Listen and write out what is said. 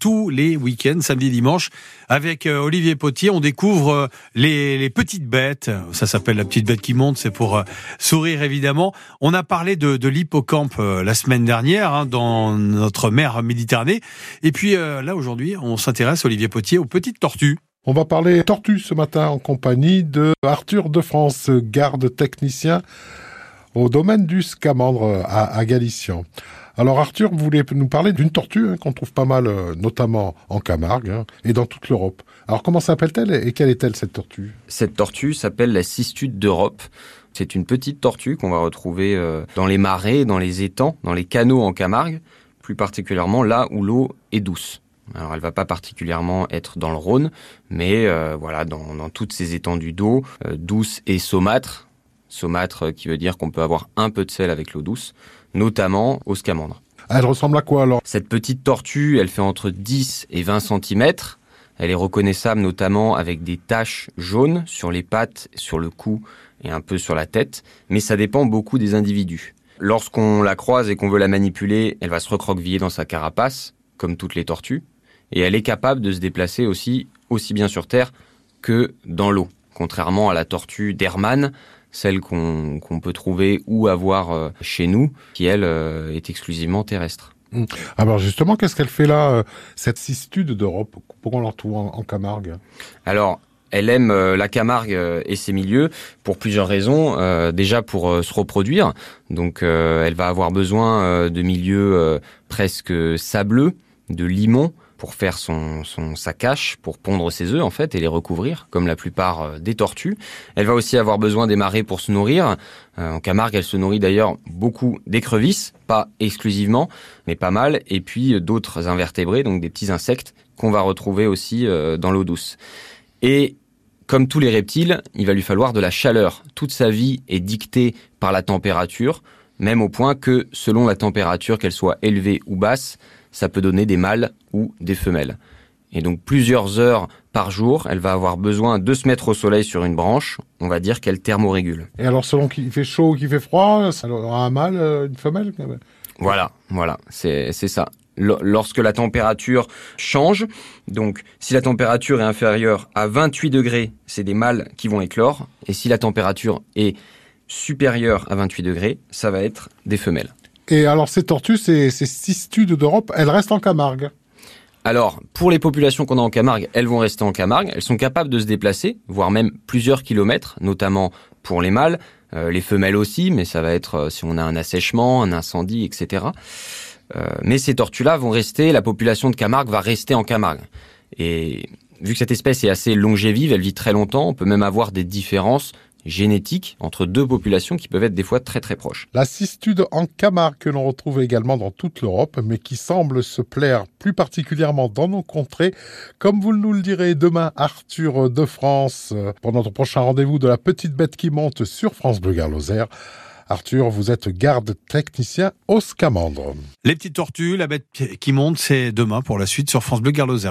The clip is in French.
tous les week-ends, samedi, dimanche, avec euh, Olivier Potier. On découvre euh, les, petites bêtes. Ça s'appelle la petite bête qui monte. C'est pour euh, sourire évidemment. On a parlé de, l'hippocampe la semaine dernière hein, dans notre mer Méditerranée. Et puis là aujourd'hui, on s'intéresse Olivier Potier aux petites tortues. On va parler tortues ce matin en compagnie de Arthur de France, garde technicien au domaine du Scamandre à, à Galician. Alors Arthur, voulez nous parler d'une tortue hein, qu'on trouve pas mal, euh, notamment en Camargue hein, et dans toute l'Europe. Alors comment s'appelle-t-elle et quelle est-elle cette tortue? Cette tortue s'appelle la cistude d'Europe. C'est une petite tortue qu'on va retrouver euh, dans les marais, dans les étangs, dans les canaux en Camargue, plus particulièrement là où l'eau est douce. Alors elle va pas particulièrement être dans le Rhône, mais euh, voilà dans, dans, toutes ces étendues d'eau douce et saumâtre, saumâtre qui veut dire qu'on peut avoir un peu de sel avec l'eau douce, notamment au scamandre. Elle ressemble à quoi alors? Cette petite tortue, elle fait entre 10 et 20 cm. Elle est reconnaissable notamment avec des taches jaunes sur les pattes, sur le cou et un peu sur la tête, mais ça dépend beaucoup des individus. Lorsqu'on la croise et qu'on veut la manipuler, elle va se recroqueviller dans sa carapace, comme toutes les tortues, et elle est capable de se déplacer aussi, aussi bien sur Terre que dans l'eau, contrairement à la tortue d'Hermann, celle qu'on peut trouver ou avoir euh, chez nous, qui elle euh, est exclusivement terrestre. Hum. Alors justement, qu'est-ce qu'elle fait là, euh, cette cistude d'Europe? Pourquoi on la retrouve en, Camargue? Alors, elle aime la Camargue et ses milieux pour plusieurs raisons. déjà pour se reproduire, donc elle va avoir besoin de milieux presque sableux, de limon pour faire son, son, sa cache, pour pondre ses œufs en fait et les recouvrir, comme la plupart euh, des tortues. Elle va aussi avoir besoin des marais pour se nourrir. Euh, en Camargue, elle se nourrit d'ailleurs beaucoup d'écrevisses, pas exclusivement, mais pas mal, et puis euh, d'autres invertébrés, donc des petits insectes qu'on va retrouver aussi dans l'eau douce. Et comme tous les reptiles, il va lui falloir de la chaleur. Toute sa vie est dictée par la température, même au point que, selon la température, qu'elle soit élevée ou basse, ça peut donner des mâles ou des femelles. Et donc plusieurs heures par jour, elle va avoir besoin de se mettre au soleil sur une branche. On va dire qu'elle thermorégule. Et alors selon qu'il fait chaud ou qu'il fait froid, ça aura un mâle, euh, une femelle Voilà, voilà, c'est ça. Lorsque la température change, donc si la température est inférieure à 28 degrés, c'est des mâles qui vont éclore. Et si la température est supérieure à 28 degrés, ça va être des femelles. Et alors ces tortues, ces, ces cistudes d'Europe, elles restent en Camargue alors, pour les populations qu'on a en Camargue, elles vont rester en Camargue. Elles sont capables de se déplacer, voire même plusieurs kilomètres, notamment pour les mâles, euh, les femelles aussi, mais ça va être euh, si on a un assèchement, un incendie, etc. Euh, mais ces tortues-là vont rester, la population de Camargue va rester en Camargue. Et vu que cette espèce est assez longévive, elle vit très longtemps, on peut même avoir des différences génétique entre deux populations qui peuvent être des fois très très proches. La cistude en Camargue que l'on retrouve également dans toute l'Europe, mais qui semble se plaire plus particulièrement dans nos contrées, comme vous nous le direz demain, Arthur de France, pour notre prochain rendez-vous de la petite bête qui monte sur France Bleu Garloser. Arthur, vous êtes garde technicien au Scamandre. Les petites tortues, la bête qui monte, c'est demain pour la suite sur France Bleu Garloser.